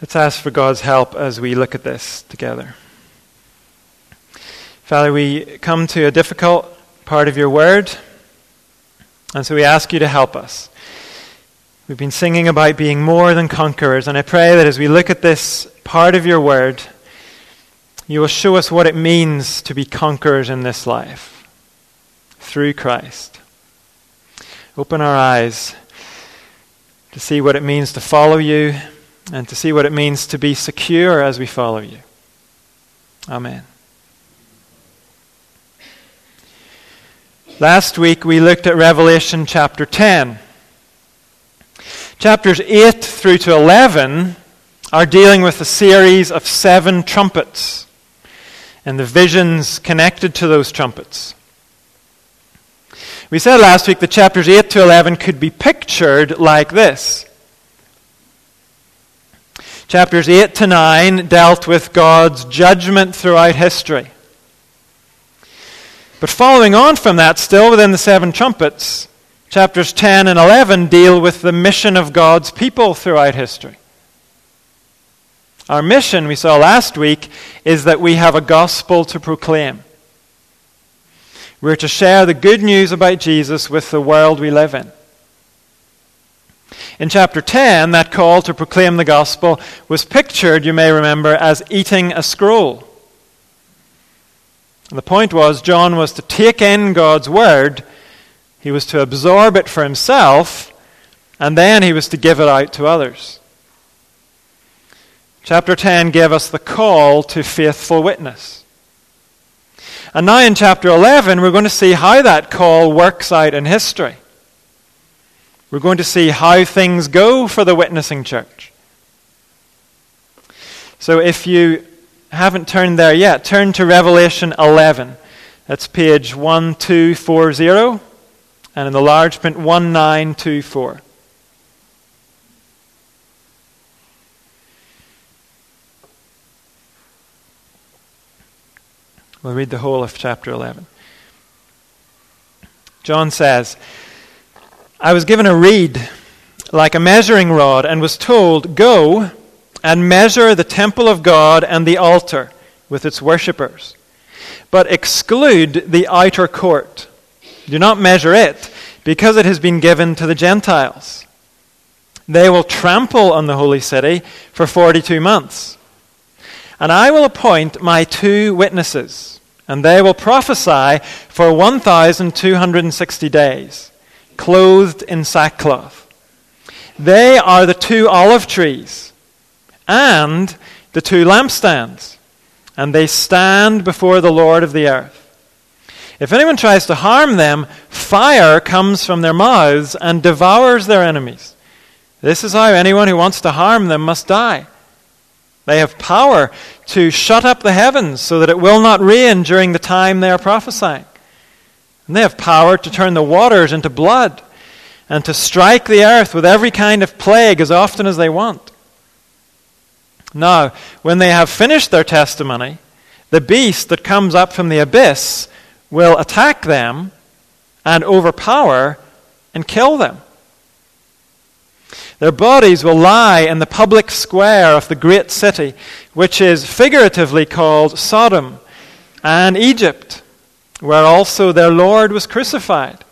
Let's ask for God's help as we look at this together. Father, we come to a difficult part of your word, and so we ask you to help us. We've been singing about being more than conquerors, and I pray that as we look at this part of your word, you will show us what it means to be conquerors in this life through Christ. Open our eyes to see what it means to follow you and to see what it means to be secure as we follow you. Amen. Last week we looked at Revelation chapter 10. Chapters 8 through to 11 are dealing with a series of seven trumpets and the visions connected to those trumpets. We said last week that chapters 8 to 11 could be pictured like this Chapters 8 to 9 dealt with God's judgment throughout history. But following on from that, still within the seven trumpets, chapters 10 and 11 deal with the mission of God's people throughout history. Our mission, we saw last week, is that we have a gospel to proclaim. We're to share the good news about Jesus with the world we live in. In chapter 10, that call to proclaim the gospel was pictured, you may remember, as eating a scroll. The point was, John was to take in God's word, he was to absorb it for himself, and then he was to give it out to others. Chapter 10 gave us the call to faithful witness. And now in chapter 11, we're going to see how that call works out in history. We're going to see how things go for the witnessing church. So if you haven't turned there yet, turn to Revelation 11. That's page 1240, and in the large print 1924. We'll read the whole of chapter 11. John says, I was given a reed like a measuring rod and was told, Go and measure the temple of God and the altar with its worshippers, but exclude the outer court. Do not measure it, because it has been given to the Gentiles. They will trample on the holy city for 42 months. And I will appoint my two witnesses, and they will prophesy for 1,260 days clothed in sackcloth. They are the two olive trees and the two lampstands, and they stand before the Lord of the earth. If anyone tries to harm them, fire comes from their mouths and devours their enemies. This is how anyone who wants to harm them must die. They have power to shut up the heavens so that it will not rain during the time they are prophesying. And they have power to turn the waters into blood and to strike the earth with every kind of plague as often as they want. Now, when they have finished their testimony, the beast that comes up from the abyss will attack them and overpower and kill them. Their bodies will lie in the public square of the great city, which is figuratively called Sodom and Egypt where also their Lord was crucified.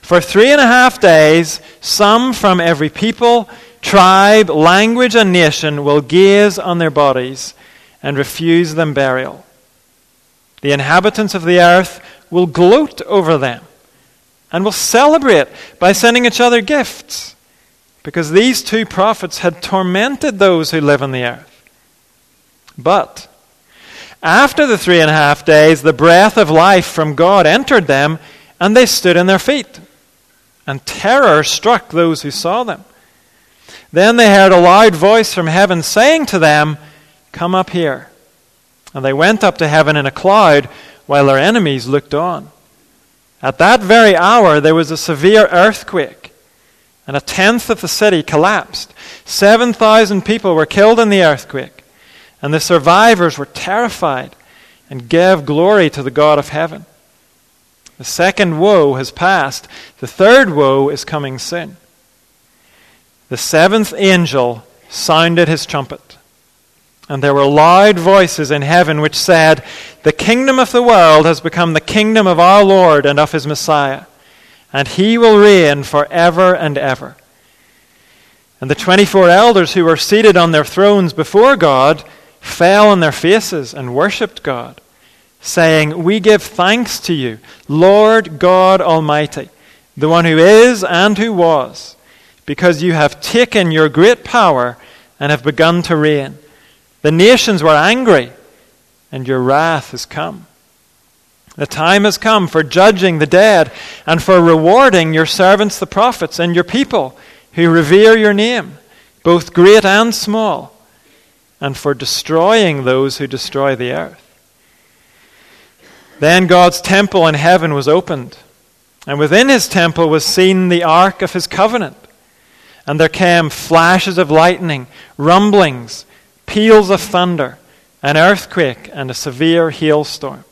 For three and a half days, some from every people, tribe, language, and nation will gaze on their bodies and refuse them burial. The inhabitants of the earth will gloat over them and will celebrate by sending each other gifts because these two prophets had tormented those who live on the earth. But after the three and a half days, the breath of life from God entered them, and they stood on their feet. And terror struck those who saw them. Then they heard a loud voice from heaven saying to them, Come up here. And they went up to heaven in a cloud while their enemies looked on. At that very hour, there was a severe earthquake, and a tenth of the city collapsed. 7,000 people were killed in the earthquake. And the survivors were terrified and gave glory to the God of heaven. The second woe has passed. The third woe is coming soon. The seventh angel sounded his trumpet. And there were loud voices in heaven which said, The kingdom of the world has become the kingdom of our Lord and of his Messiah, and he will reign forever and ever. And the 24 elders who were seated on their thrones before God fell on their faces and worshipped God, saying, We give thanks to you, Lord God Almighty, the one who is and who was, because you have taken your great power and have begun to reign. The nations were angry, and your wrath has come. The time has come for judging the dead and for rewarding your servants the prophets and your people who revere your name, both great and small, and for destroying those who destroy the earth. Then God's temple in heaven was opened, and within his temple was seen the ark of his covenant. And there came flashes of lightning, rumblings, peals of thunder, an earthquake, and a severe hailstorm.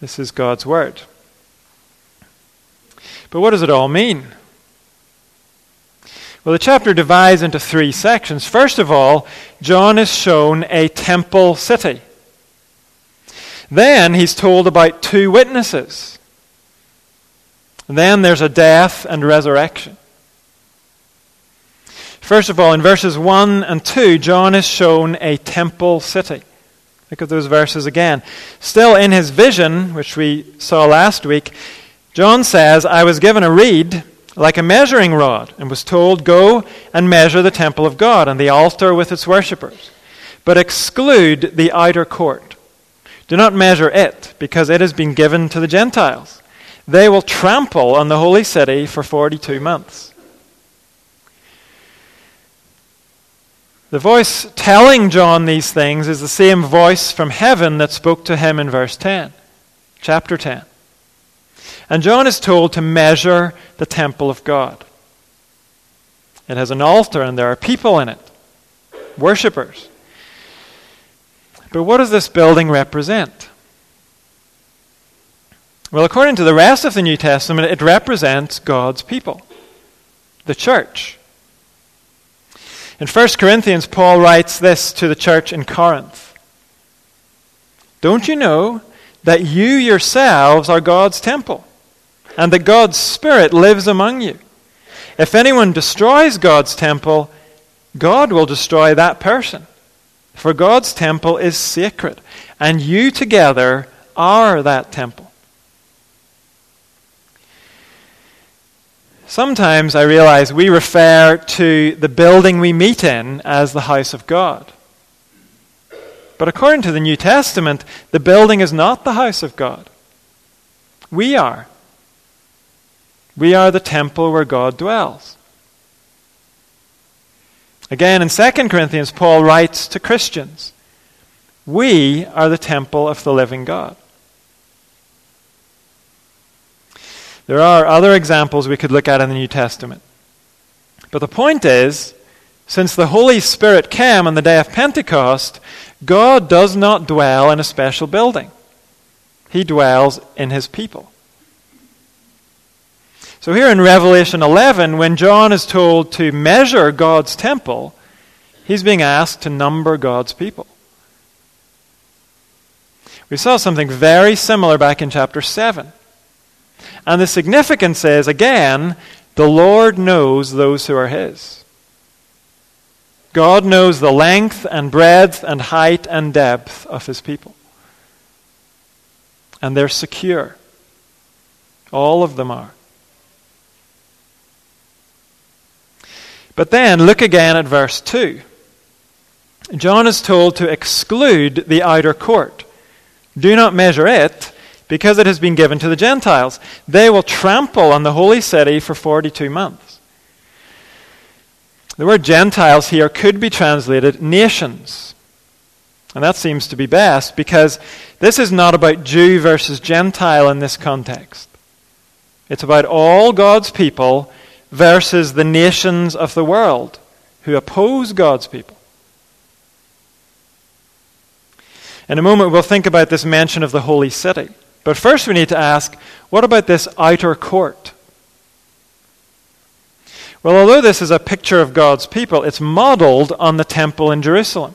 This is God's word. But what does it all mean? Well, the chapter divides into three sections. First of all, John is shown a temple city. Then he's told about two witnesses. Then there's a death and resurrection. First of all, in verses 1 and 2, John is shown a temple city. Look at those verses again. Still in his vision, which we saw last week, John says, I was given a reed like a measuring rod and was told, Go and measure the temple of God and the altar with its worshippers, but exclude the outer court. Do not measure it, because it has been given to the Gentiles. They will trample on the holy city for 42 months. The voice telling John these things is the same voice from heaven that spoke to him in verse 10, chapter 10. And John is told to measure the temple of God. It has an altar and there are people in it, worshippers. But what does this building represent? Well, according to the rest of the New Testament, it represents God's people, the church. In 1 Corinthians, Paul writes this to the church in Corinth Don't you know that you yourselves are God's temple, and that God's Spirit lives among you? If anyone destroys God's temple, God will destroy that person. For God's temple is sacred, and you together are that temple. Sometimes I realize we refer to the building we meet in as the house of God. But according to the New Testament, the building is not the house of God. We are. We are the temple where God dwells. Again, in 2 Corinthians, Paul writes to Christians We are the temple of the living God. There are other examples we could look at in the New Testament. But the point is, since the Holy Spirit came on the day of Pentecost, God does not dwell in a special building. He dwells in his people. So here in Revelation 11, when John is told to measure God's temple, he's being asked to number God's people. We saw something very similar back in chapter 7. And the significance is, again, the Lord knows those who are His. God knows the length and breadth and height and depth of His people. And they're secure. All of them are. But then look again at verse 2. John is told to exclude the outer court. Do not measure it, because it has been given to the Gentiles. They will trample on the holy city for 42 months. The word Gentiles here could be translated nations. And that seems to be best because this is not about Jew versus Gentile in this context. It's about all God's people versus the nations of the world who oppose God's people. In a moment, we'll think about this mention of the holy city. But first, we need to ask what about this outer court? Well, although this is a picture of God's people, it's modeled on the temple in Jerusalem.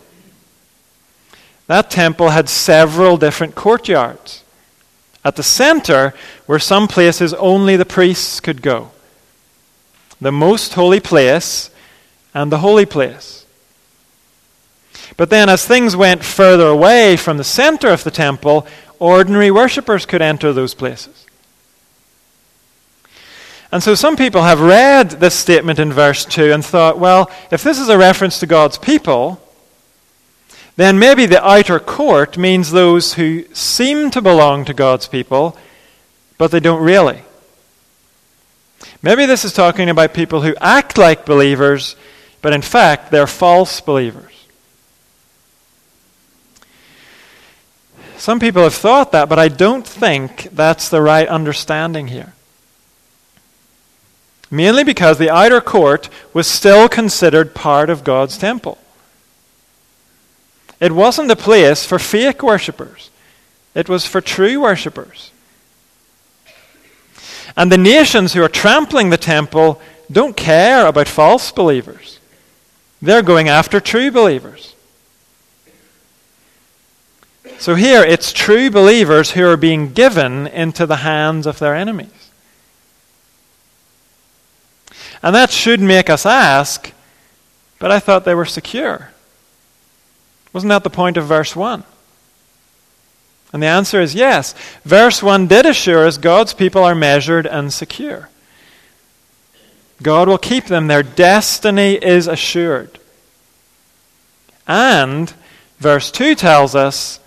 That temple had several different courtyards. At the center were some places only the priests could go the most holy place and the holy place. But then, as things went further away from the center of the temple, ordinary worshippers could enter those places. And so some people have read this statement in verse 2 and thought, well, if this is a reference to God's people, then maybe the outer court means those who seem to belong to God's people, but they don't really. Maybe this is talking about people who act like believers, but in fact they're false believers. Some people have thought that, but I don't think that's the right understanding here. Mainly because the outer court was still considered part of God's temple. It wasn't a place for fake worshippers, it was for true worshippers. And the nations who are trampling the temple don't care about false believers. They're going after true believers. So here it's true believers who are being given into the hands of their enemies. And that should make us ask, but I thought they were secure. Wasn't that the point of verse 1? And the answer is yes. Verse 1 did assure us God's people are measured and secure. God will keep them. Their destiny is assured. And verse 2 tells us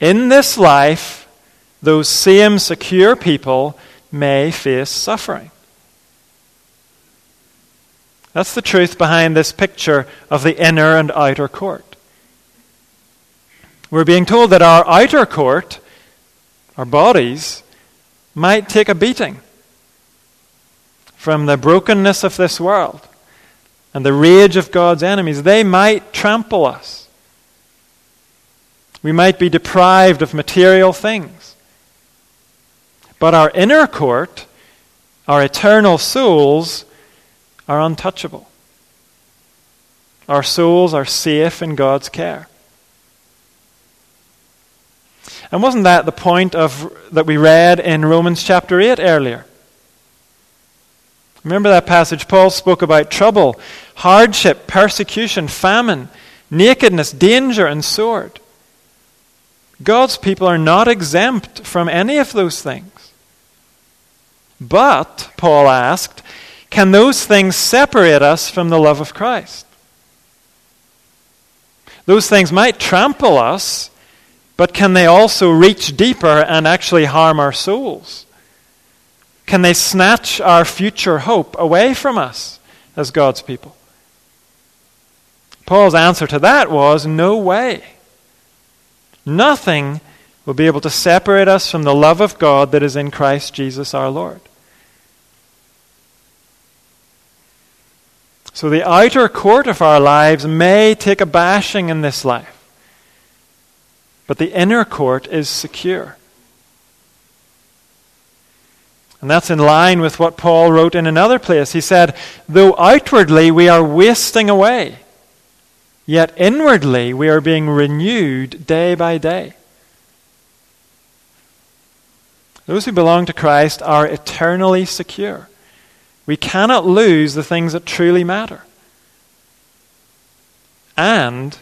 in this life, those same secure people may face suffering. That's the truth behind this picture of the inner and outer court. We're being told that our outer court, our bodies, might take a beating from the brokenness of this world and the rage of God's enemies. They might trample us. We might be deprived of material things. But our inner court, our eternal souls, are untouchable. Our souls are safe in God's care. And wasn't that the point of that we read in Romans chapter 8 earlier? Remember that passage? Paul spoke about trouble, hardship, persecution, famine, nakedness, danger, and sword. God's people are not exempt from any of those things. But, Paul asked, can those things separate us from the love of Christ? Those things might trample us but can they also reach deeper and actually harm our souls? Can they snatch our future hope away from us as God's people? Paul's answer to that was no way. Nothing will be able to separate us from the love of God that is in Christ Jesus our Lord. So the outer court of our lives may take a bashing in this life. But the inner court is secure. And that's in line with what Paul wrote in another place. He said, Though outwardly we are wasting away, yet inwardly we are being renewed day by day. Those who belong to Christ are eternally secure. We cannot lose the things that truly matter. And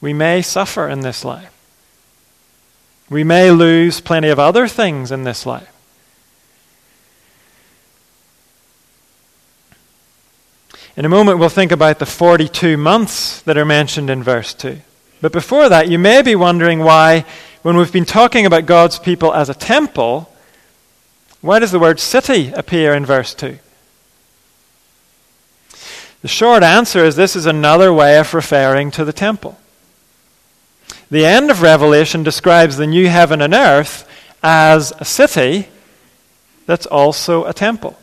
we may suffer in this life. We may lose plenty of other things in this life. In a moment, we'll think about the 42 months that are mentioned in verse 2. But before that, you may be wondering why, when we've been talking about God's people as a temple, why does the word city appear in verse 2? The short answer is this is another way of referring to the temple. The end of Revelation describes the new heaven and earth as a city that's also a temple.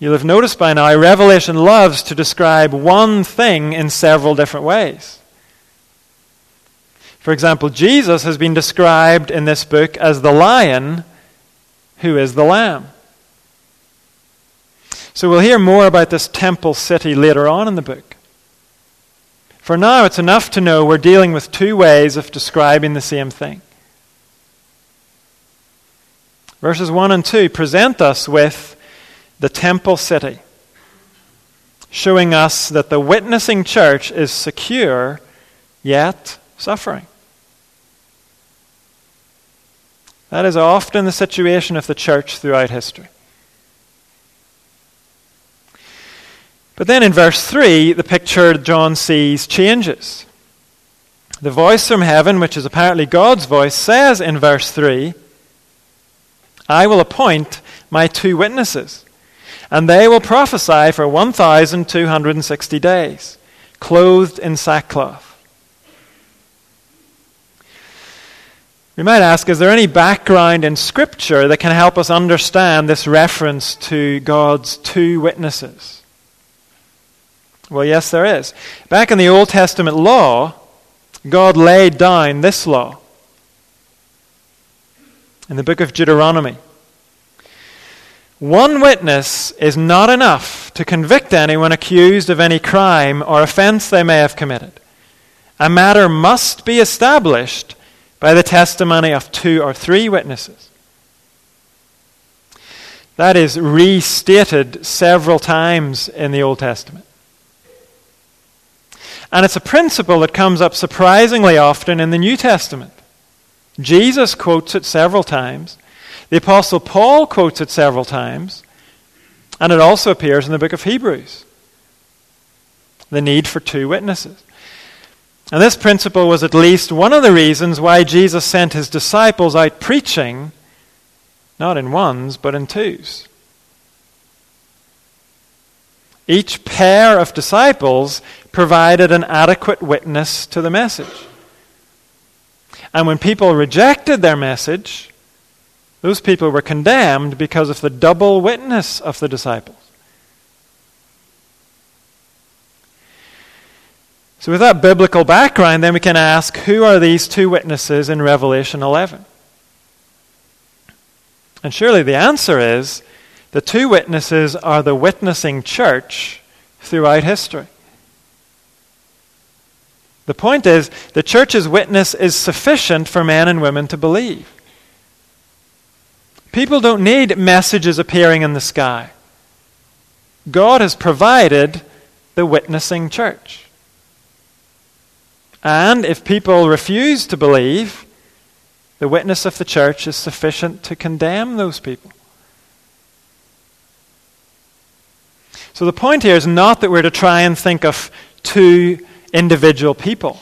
You'll have noticed by now, Revelation loves to describe one thing in several different ways. For example, Jesus has been described in this book as the lion who is the lamb. So we'll hear more about this temple city later on in the book. For now, it's enough to know we're dealing with two ways of describing the same thing. Verses 1 and 2 present us with the temple city, showing us that the witnessing church is secure yet suffering. That is often the situation of the church throughout history. But then in verse 3, the picture John sees changes. The voice from heaven, which is apparently God's voice, says in verse 3 I will appoint my two witnesses, and they will prophesy for 1,260 days, clothed in sackcloth. We might ask, is there any background in Scripture that can help us understand this reference to God's two witnesses? Well, yes, there is. Back in the Old Testament law, God laid down this law in the book of Deuteronomy. One witness is not enough to convict anyone accused of any crime or offense they may have committed. A matter must be established by the testimony of two or three witnesses. That is restated several times in the Old Testament. And it's a principle that comes up surprisingly often in the New Testament. Jesus quotes it several times. The Apostle Paul quotes it several times. And it also appears in the book of Hebrews. The need for two witnesses. And this principle was at least one of the reasons why Jesus sent his disciples out preaching, not in ones, but in twos. Each pair of disciples provided an adequate witness to the message. And when people rejected their message, those people were condemned because of the double witness of the disciples. So, with that biblical background, then we can ask who are these two witnesses in Revelation 11? And surely the answer is the two witnesses are the witnessing church throughout history. The point is, the church's witness is sufficient for men and women to believe. People don't need messages appearing in the sky. God has provided the witnessing church. And if people refuse to believe, the witness of the church is sufficient to condemn those people. So the point here is not that we're to try and think of two individual people.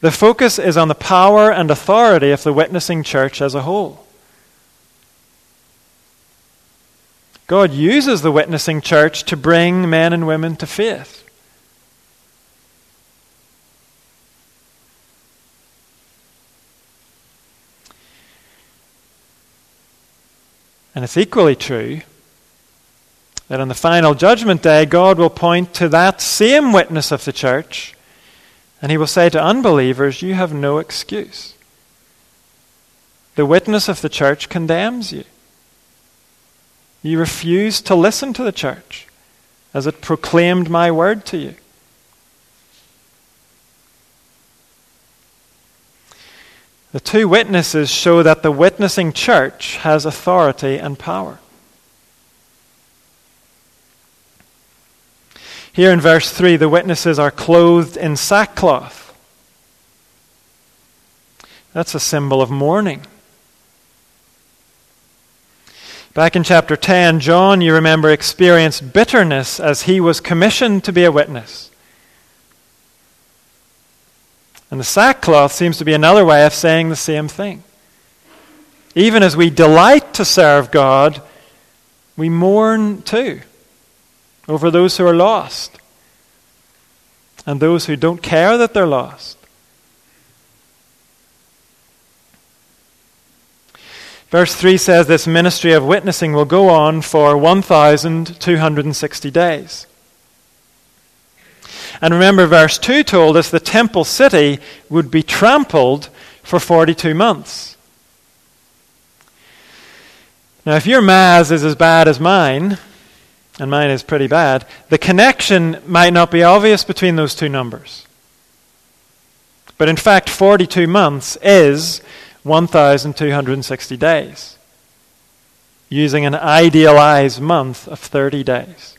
The focus is on the power and authority of the witnessing church as a whole. God uses the witnessing church to bring men and women to faith. And it's equally true that on the final judgment day, God will point to that same witness of the church and he will say to unbelievers, You have no excuse. The witness of the church condemns you. You refused to listen to the church as it proclaimed my word to you. The two witnesses show that the witnessing church has authority and power. Here in verse 3, the witnesses are clothed in sackcloth. That's a symbol of mourning. Back in chapter 10, John, you remember, experienced bitterness as he was commissioned to be a witness. And the sackcloth seems to be another way of saying the same thing. Even as we delight to serve God, we mourn too over those who are lost and those who don't care that they're lost. Verse 3 says this ministry of witnessing will go on for 1,260 days. And remember, verse 2 told us the temple city would be trampled for 42 months. Now, if your maths is as bad as mine, and mine is pretty bad, the connection might not be obvious between those two numbers. But in fact, 42 months is 1,260 days, using an idealized month of 30 days.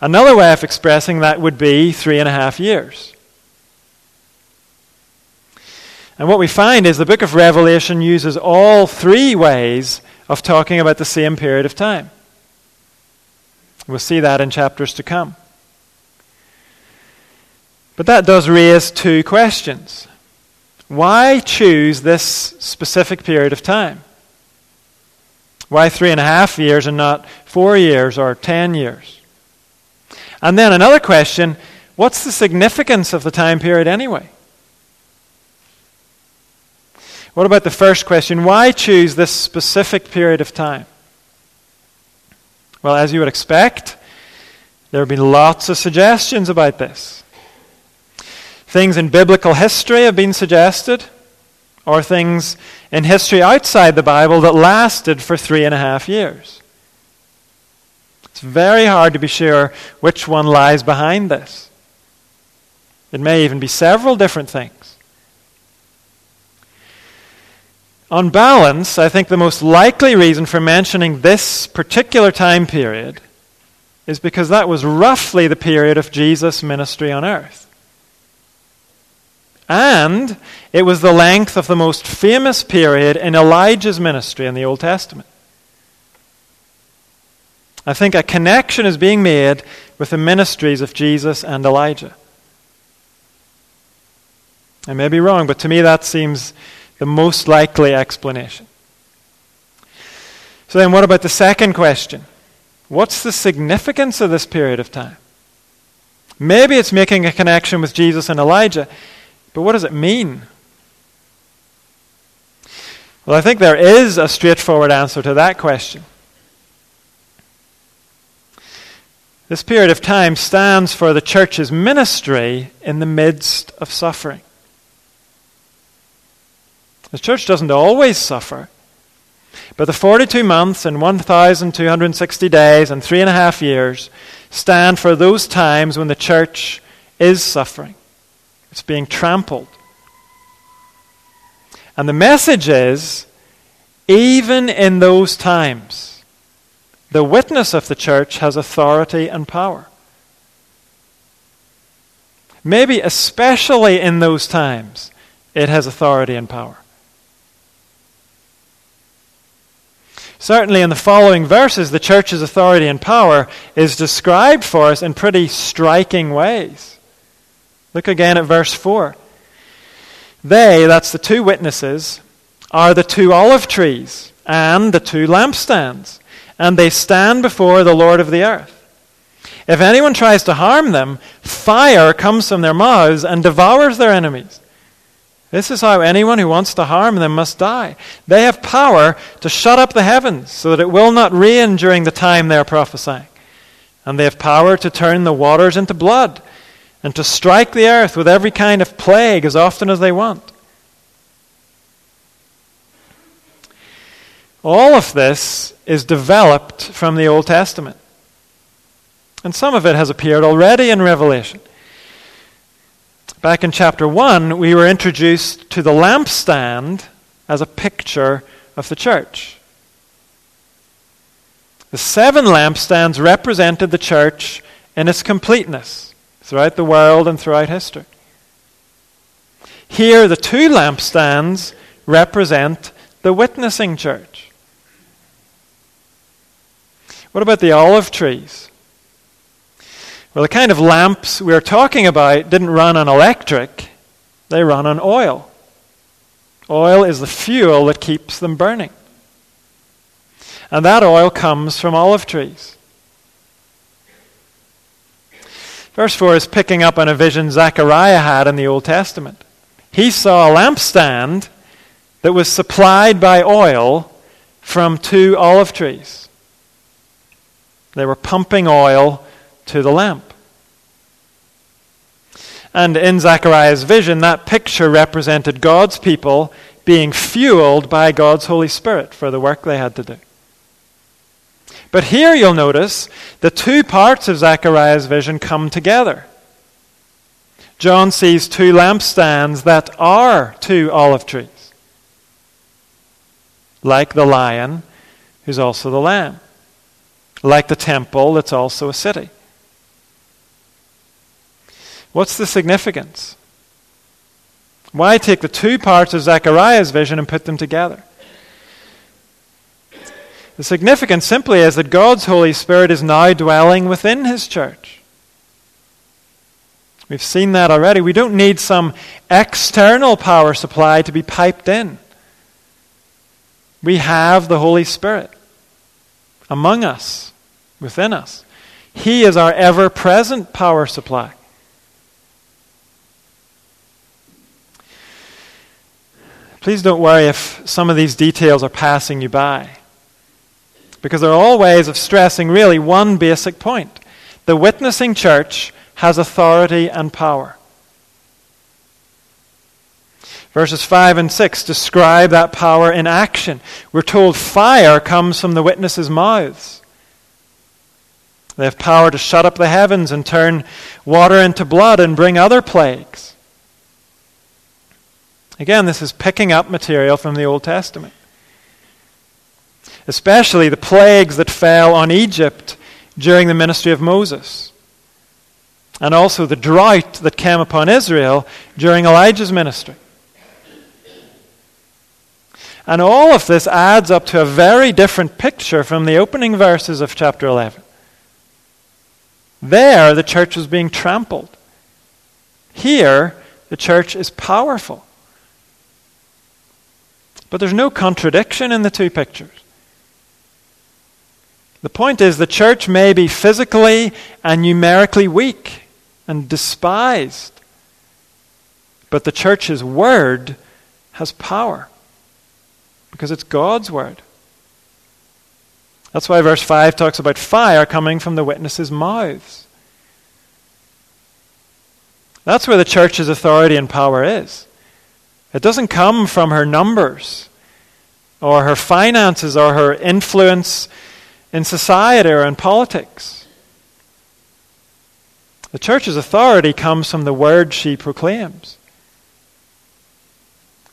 Another way of expressing that would be three and a half years. And what we find is the book of Revelation uses all three ways of talking about the same period of time. We'll see that in chapters to come. But that does raise two questions. Why choose this specific period of time? Why three and a half years and not four years or ten years? And then another question what's the significance of the time period anyway? What about the first question? Why choose this specific period of time? Well, as you would expect, there have been lots of suggestions about this. Things in biblical history have been suggested, or things in history outside the Bible that lasted for three and a half years. It's very hard to be sure which one lies behind this. It may even be several different things. On balance, I think the most likely reason for mentioning this particular time period is because that was roughly the period of Jesus' ministry on earth. And it was the length of the most famous period in Elijah's ministry in the Old Testament. I think a connection is being made with the ministries of Jesus and Elijah. I may be wrong, but to me that seems the most likely explanation. So, then what about the second question? What's the significance of this period of time? Maybe it's making a connection with Jesus and Elijah, but what does it mean? Well, I think there is a straightforward answer to that question. This period of time stands for the church's ministry in the midst of suffering. The church doesn't always suffer. But the 42 months and 1,260 days and three and a half years stand for those times when the church is suffering. It's being trampled. And the message is even in those times, the witness of the church has authority and power. Maybe especially in those times, it has authority and power. Certainly, in the following verses, the church's authority and power is described for us in pretty striking ways. Look again at verse 4. They, that's the two witnesses, are the two olive trees and the two lampstands, and they stand before the Lord of the earth. If anyone tries to harm them, fire comes from their mouths and devours their enemies. This is how anyone who wants to harm them must die. They have power to shut up the heavens so that it will not rain during the time they are prophesying. And they have power to turn the waters into blood and to strike the earth with every kind of plague as often as they want. All of this is developed from the Old Testament. And some of it has appeared already in Revelation. Back in chapter 1, we were introduced to the lampstand as a picture of the church. The seven lampstands represented the church in its completeness throughout the world and throughout history. Here, the two lampstands represent the witnessing church. What about the olive trees? Well, the kind of lamps we're talking about didn't run on electric, they run on oil. Oil is the fuel that keeps them burning. And that oil comes from olive trees. Verse 4 is picking up on a vision Zechariah had in the Old Testament. He saw a lampstand that was supplied by oil from two olive trees. They were pumping oil to the lamp. And in Zechariah's vision, that picture represented God's people being fueled by God's Holy Spirit for the work they had to do. But here you'll notice the two parts of Zechariah's vision come together. John sees two lampstands that are two olive trees, like the lion, who's also the lamb, like the temple that's also a city. What's the significance? Why take the two parts of Zechariah's vision and put them together? The significance simply is that God's Holy Spirit is now dwelling within His church. We've seen that already. We don't need some external power supply to be piped in. We have the Holy Spirit among us, within us. He is our ever present power supply. Please don't worry if some of these details are passing you by because they're all ways of stressing really one basic point. The witnessing church has authority and power. Verses 5 and 6 describe that power in action. We're told fire comes from the witnesses' mouths. They have power to shut up the heavens and turn water into blood and bring other plagues. Again, this is picking up material from the Old Testament especially the plagues that fell on Egypt during the ministry of Moses, and also the drought that came upon Israel during Elijah's ministry. And all of this adds up to a very different picture from the opening verses of chapter 11. There, the church was being trampled. Here, the church is powerful. But there's no contradiction in the two pictures. The point is, the church may be physically and numerically weak and despised, but the church's word has power because it's God's word. That's why verse 5 talks about fire coming from the witnesses' mouths. That's where the church's authority and power is. It doesn't come from her numbers or her finances or her influence in society or in politics. The church's authority comes from the word she proclaims.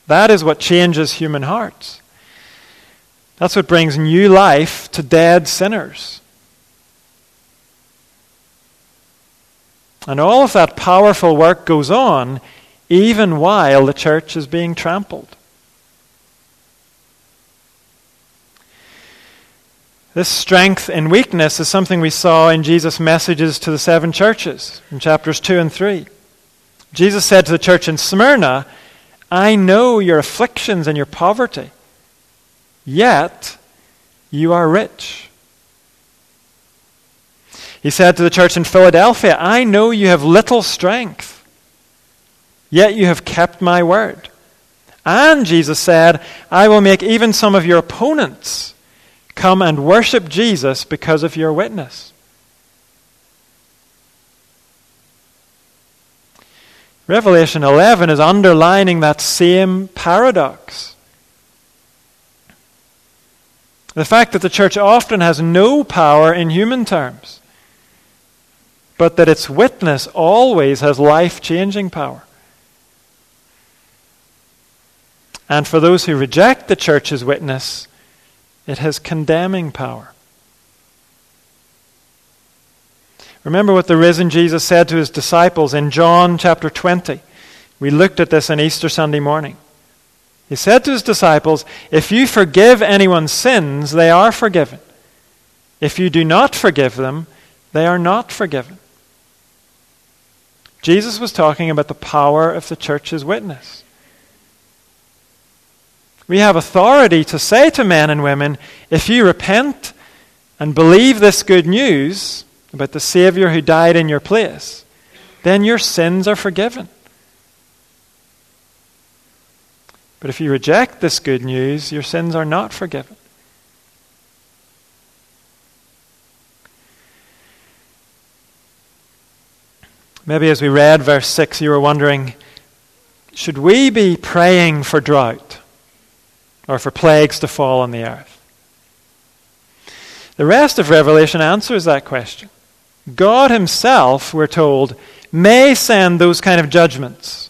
That is what changes human hearts. That's what brings new life to dead sinners. And all of that powerful work goes on even while the church is being trampled. This strength and weakness is something we saw in Jesus' messages to the seven churches in chapters 2 and 3. Jesus said to the church in Smyrna, I know your afflictions and your poverty, yet you are rich. He said to the church in Philadelphia, I know you have little strength, yet you have kept my word. And Jesus said, I will make even some of your opponents come and worship Jesus because of your witness. Revelation 11 is underlining that same paradox. The fact that the church often has no power in human terms, but that its witness always has life changing power. And for those who reject the church's witness, it has condemning power. Remember what the risen Jesus said to his disciples in John chapter 20. We looked at this on Easter Sunday morning. He said to his disciples, If you forgive anyone's sins, they are forgiven. If you do not forgive them, they are not forgiven. Jesus was talking about the power of the church's witness. We have authority to say to men and women, if you repent and believe this good news about the Savior who died in your place, then your sins are forgiven. But if you reject this good news, your sins are not forgiven. Maybe as we read verse 6, you were wondering should we be praying for drought? Or for plagues to fall on the earth. The rest of Revelation answers that question. God Himself, we're told, may send those kind of judgments.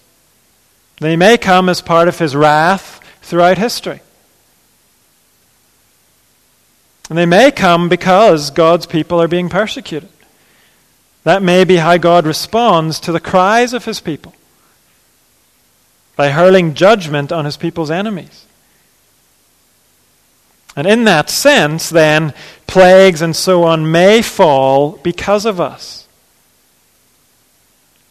They may come as part of His wrath throughout history. And they may come because God's people are being persecuted. That may be how God responds to the cries of His people by hurling judgment on His people's enemies. And in that sense, then, plagues and so on may fall because of us.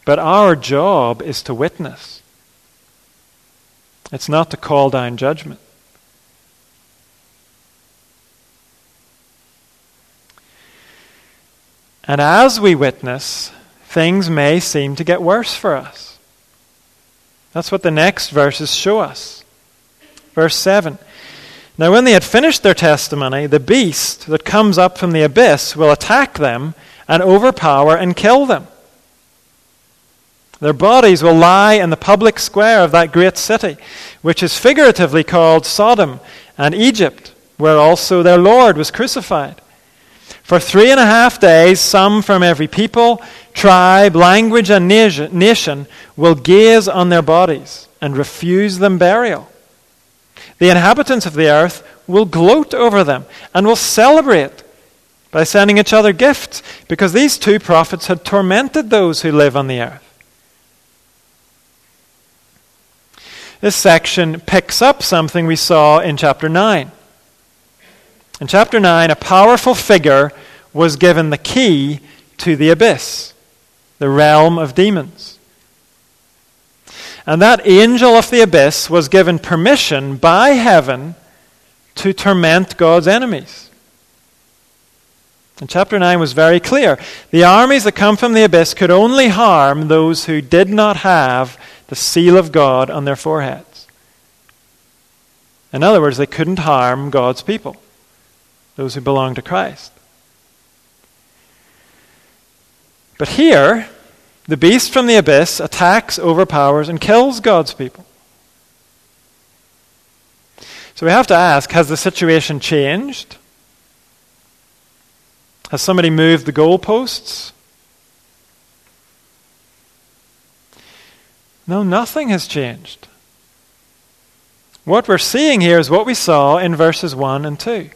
But our job is to witness. It's not to call down judgment. And as we witness, things may seem to get worse for us. That's what the next verses show us. Verse 7 now, when they had finished their testimony, the beast that comes up from the abyss will attack them and overpower and kill them. Their bodies will lie in the public square of that great city, which is figuratively called Sodom and Egypt, where also their Lord was crucified. For three and a half days, some from every people, tribe, language, and nation will gaze on their bodies and refuse them burial. The inhabitants of the earth will gloat over them and will celebrate by sending each other gifts because these two prophets had tormented those who live on the earth. This section picks up something we saw in chapter 9. In chapter 9, a powerful figure was given the key to the abyss, the realm of demons. And that angel of the abyss was given permission by heaven to torment God's enemies. And chapter 9 was very clear. The armies that come from the abyss could only harm those who did not have the seal of God on their foreheads. In other words, they couldn't harm God's people, those who belong to Christ. But here, the beast from the abyss attacks, overpowers, and kills God's people. So we have to ask has the situation changed? Has somebody moved the goalposts? No, nothing has changed. What we're seeing here is what we saw in verses 1 and 2.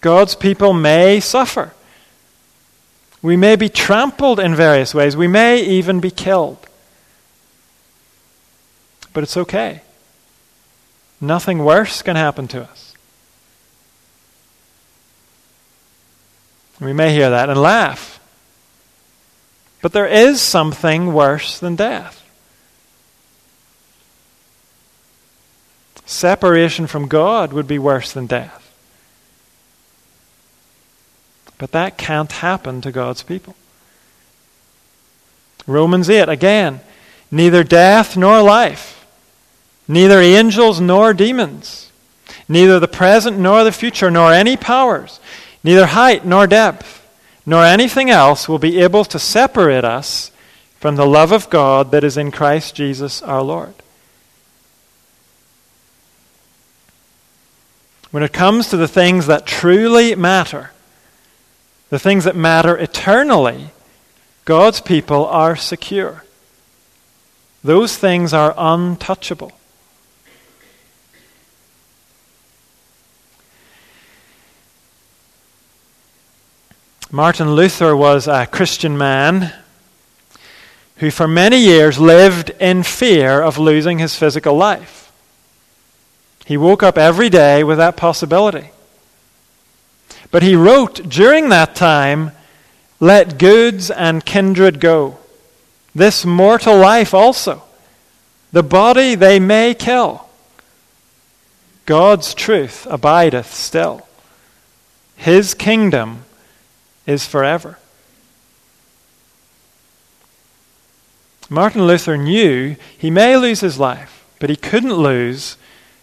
God's people may suffer. We may be trampled in various ways. We may even be killed. But it's okay. Nothing worse can happen to us. We may hear that and laugh. But there is something worse than death. Separation from God would be worse than death. But that can't happen to God's people. Romans 8, again, neither death nor life, neither angels nor demons, neither the present nor the future, nor any powers, neither height nor depth, nor anything else will be able to separate us from the love of God that is in Christ Jesus our Lord. When it comes to the things that truly matter, the things that matter eternally, God's people are secure. Those things are untouchable. Martin Luther was a Christian man who, for many years, lived in fear of losing his physical life. He woke up every day with that possibility. But he wrote during that time, Let goods and kindred go. This mortal life also. The body they may kill. God's truth abideth still. His kingdom is forever. Martin Luther knew he may lose his life, but he couldn't lose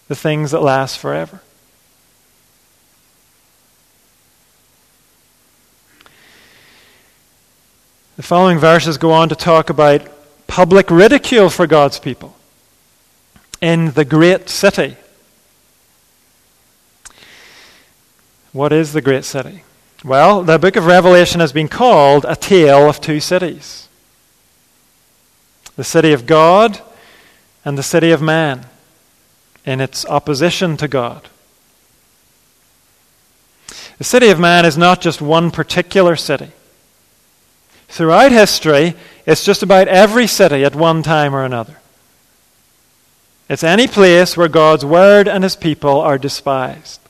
the things that last forever. The following verses go on to talk about public ridicule for God's people in the great city. What is the great city? Well, the book of Revelation has been called a tale of two cities the city of God and the city of man in its opposition to God. The city of man is not just one particular city. Throughout history, it's just about every city at one time or another. It's any place where God's word and his people are despised.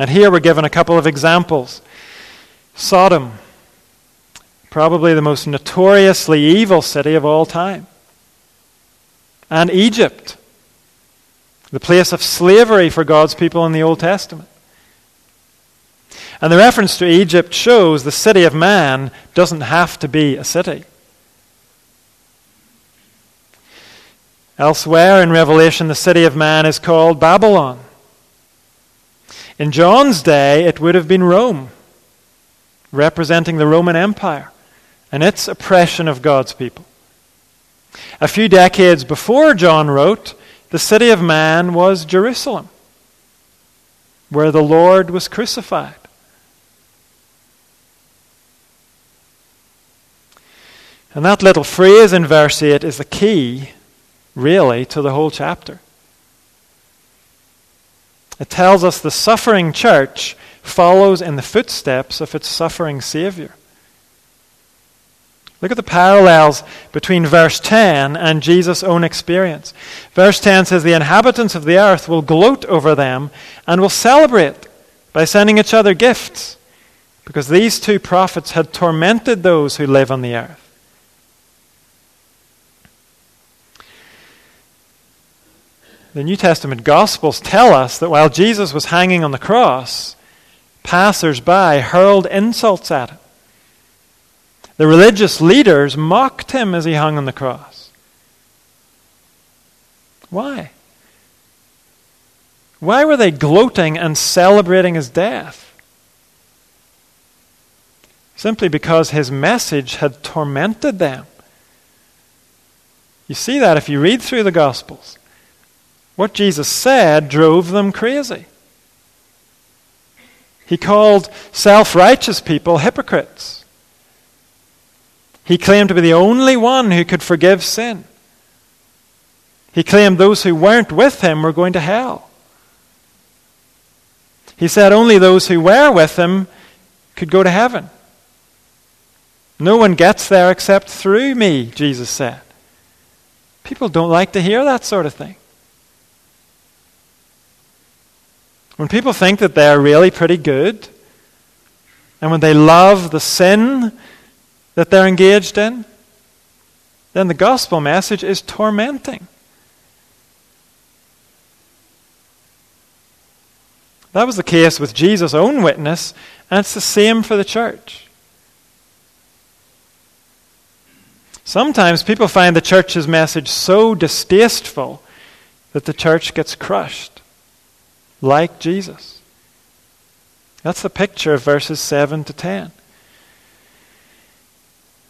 And here we're given a couple of examples. Sodom, probably the most notoriously evil city of all time. And Egypt, the place of slavery for God's people in the Old Testament. And the reference to Egypt shows the city of man doesn't have to be a city. Elsewhere in Revelation, the city of man is called Babylon. In John's day, it would have been Rome, representing the Roman Empire and its oppression of God's people. A few decades before John wrote, the city of man was Jerusalem, where the Lord was crucified. And that little phrase in verse 8 is the key really, to the whole chapter. It tells us the suffering church follows in the footsteps of its suffering Savior. Look at the parallels between verse 10 and Jesus' own experience. Verse 10 says, The inhabitants of the earth will gloat over them and will celebrate by sending each other gifts, because these two prophets had tormented those who live on the earth. The New Testament Gospels tell us that while Jesus was hanging on the cross, passers by hurled insults at him. The religious leaders mocked him as he hung on the cross. Why? Why were they gloating and celebrating his death? Simply because his message had tormented them. You see that if you read through the Gospels. What Jesus said drove them crazy. He called self righteous people hypocrites. He claimed to be the only one who could forgive sin. He claimed those who weren't with him were going to hell. He said only those who were with him could go to heaven. No one gets there except through me, Jesus said. People don't like to hear that sort of thing. When people think that they're really pretty good, and when they love the sin that they're engaged in, then the gospel message is tormenting. That was the case with Jesus' own witness, and it's the same for the church. Sometimes people find the church's message so distasteful that the church gets crushed like Jesus. That's the picture of verses 7 to 10.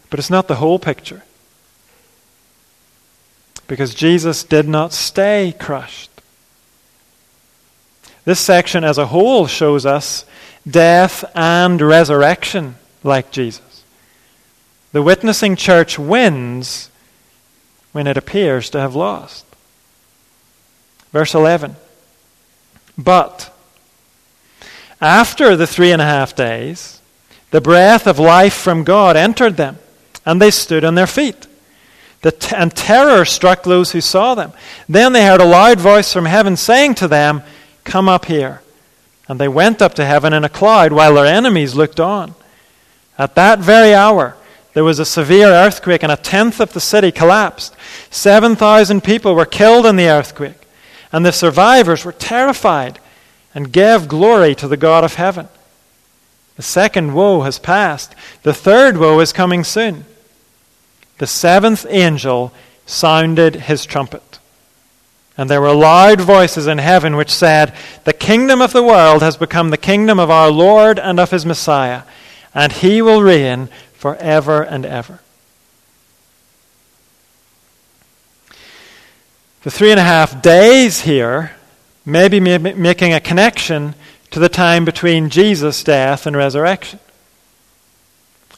But it's not the whole picture. Because Jesus did not stay crushed. This section as a whole shows us death and resurrection like Jesus. The witnessing church wins when it appears to have lost. Verse 11. But after the three and a half days, the breath of life from God entered them, and they stood on their feet. The t- and terror struck those who saw them. Then they heard a loud voice from heaven saying to them, Come up here. And they went up to heaven in a cloud while their enemies looked on. At that very hour, there was a severe earthquake, and a tenth of the city collapsed. 7,000 people were killed in the earthquake. And the survivors were terrified and gave glory to the God of heaven. The second woe has passed. The third woe is coming soon. The seventh angel sounded his trumpet. And there were loud voices in heaven which said, The kingdom of the world has become the kingdom of our Lord and of his Messiah, and he will reign forever and ever. The three and a half days here maybe making a connection to the time between Jesus' death and resurrection.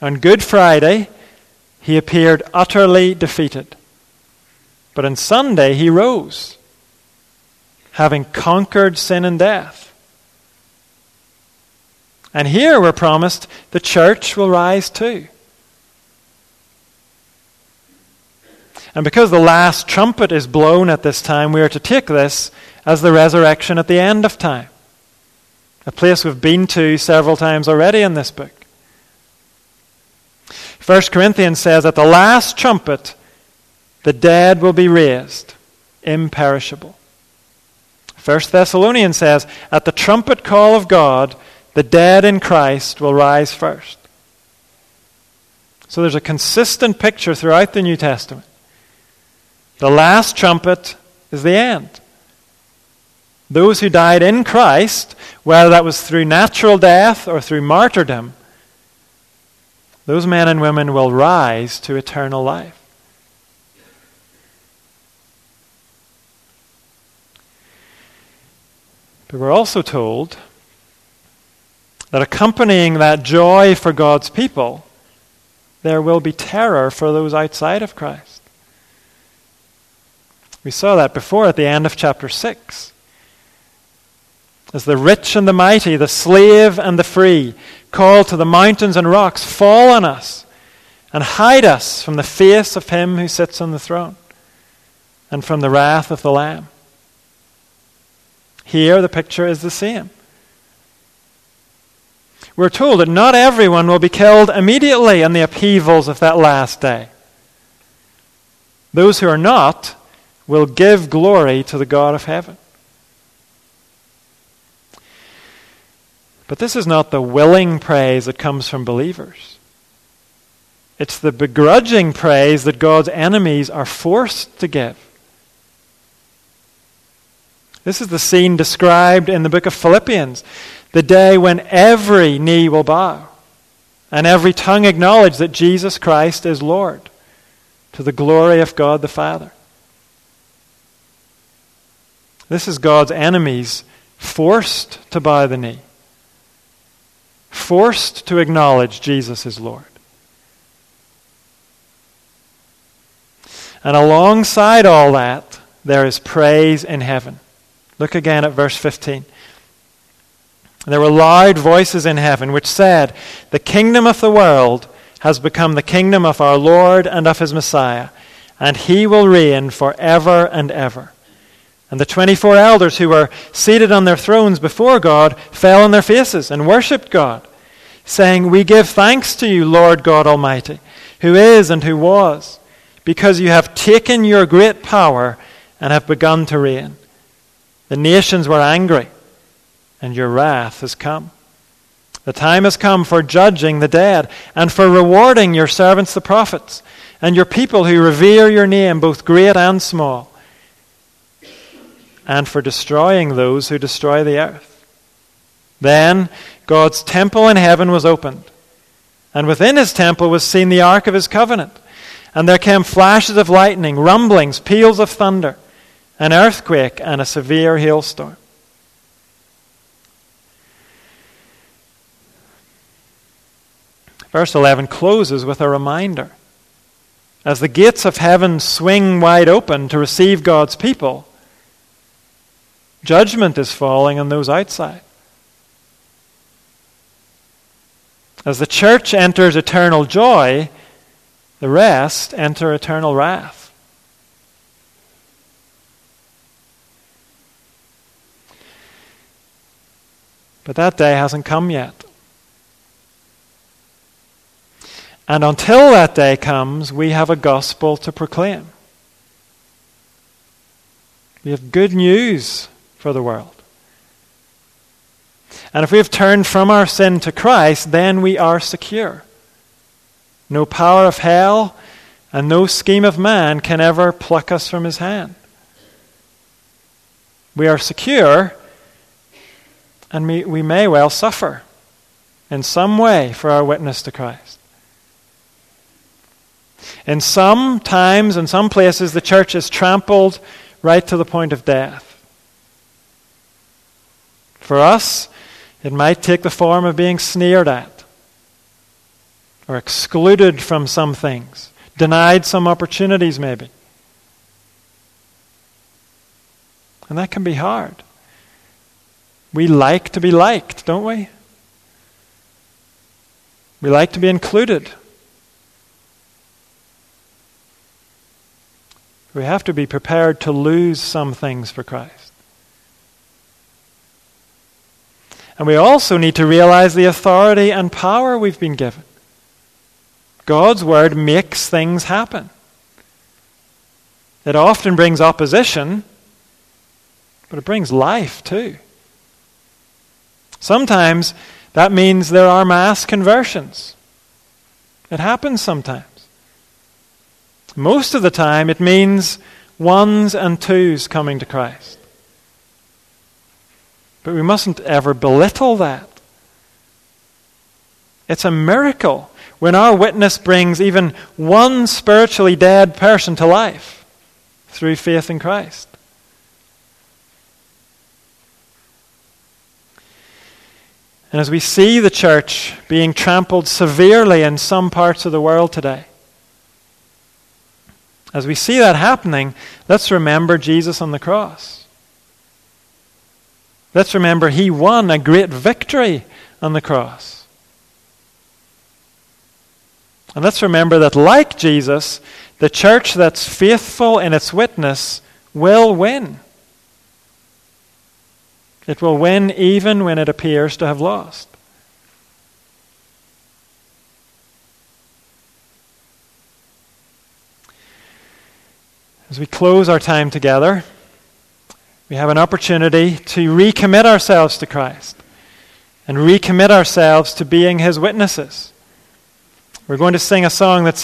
On Good Friday, he appeared utterly defeated. But on Sunday, he rose, having conquered sin and death. And here we're promised the church will rise too. And because the last trumpet is blown at this time, we are to take this as the resurrection at the end of time. A place we've been to several times already in this book. 1 Corinthians says, At the last trumpet, the dead will be raised, imperishable. 1 Thessalonians says, At the trumpet call of God, the dead in Christ will rise first. So there's a consistent picture throughout the New Testament. The last trumpet is the end. Those who died in Christ, whether that was through natural death or through martyrdom, those men and women will rise to eternal life. But we're also told that accompanying that joy for God's people, there will be terror for those outside of Christ. We saw that before at the end of chapter 6. As the rich and the mighty, the slave and the free, call to the mountains and rocks, fall on us and hide us from the face of him who sits on the throne and from the wrath of the Lamb. Here, the picture is the same. We're told that not everyone will be killed immediately in the upheavals of that last day. Those who are not will give glory to the God of heaven. But this is not the willing praise that comes from believers. It's the begrudging praise that God's enemies are forced to give. This is the scene described in the book of Philippians the day when every knee will bow and every tongue acknowledge that Jesus Christ is Lord to the glory of God the Father. This is God's enemies forced to bow the knee, forced to acknowledge Jesus is Lord. And alongside all that, there is praise in heaven. Look again at verse 15. There were loud voices in heaven which said, The kingdom of the world has become the kingdom of our Lord and of his Messiah, and he will reign forever and ever. And the 24 elders who were seated on their thrones before God fell on their faces and worshipped God, saying, We give thanks to you, Lord God Almighty, who is and who was, because you have taken your great power and have begun to reign. The nations were angry, and your wrath has come. The time has come for judging the dead and for rewarding your servants the prophets and your people who revere your name, both great and small and for destroying those who destroy the earth. Then God's temple in heaven was opened, and within his temple was seen the ark of his covenant. And there came flashes of lightning, rumblings, peals of thunder, an earthquake, and a severe hailstorm. Verse 11 closes with a reminder. As the gates of heaven swing wide open to receive God's people, Judgment is falling on those outside. As the church enters eternal joy, the rest enter eternal wrath. But that day hasn't come yet. And until that day comes, we have a gospel to proclaim. We have good news for the world. And if we have turned from our sin to Christ, then we are secure. No power of hell and no scheme of man can ever pluck us from his hand. We are secure, and we, we may well suffer in some way for our witness to Christ. In some times, in some places, the church is trampled right to the point of death. For us, it might take the form of being sneered at, or excluded from some things, denied some opportunities, maybe. And that can be hard. We like to be liked, don't we? We like to be included. We have to be prepared to lose some things for Christ. And we also need to realize the authority and power we've been given. God's word makes things happen. It often brings opposition, but it brings life too. Sometimes that means there are mass conversions. It happens sometimes. Most of the time, it means ones and twos coming to Christ. But we mustn't ever belittle that. It's a miracle when our witness brings even one spiritually dead person to life through faith in Christ. And as we see the church being trampled severely in some parts of the world today, as we see that happening, let's remember Jesus on the cross. Let's remember he won a great victory on the cross. And let's remember that, like Jesus, the church that's faithful in its witness will win. It will win even when it appears to have lost. As we close our time together, we have an opportunity to recommit ourselves to Christ and recommit ourselves to being His witnesses. We're going to sing a song that's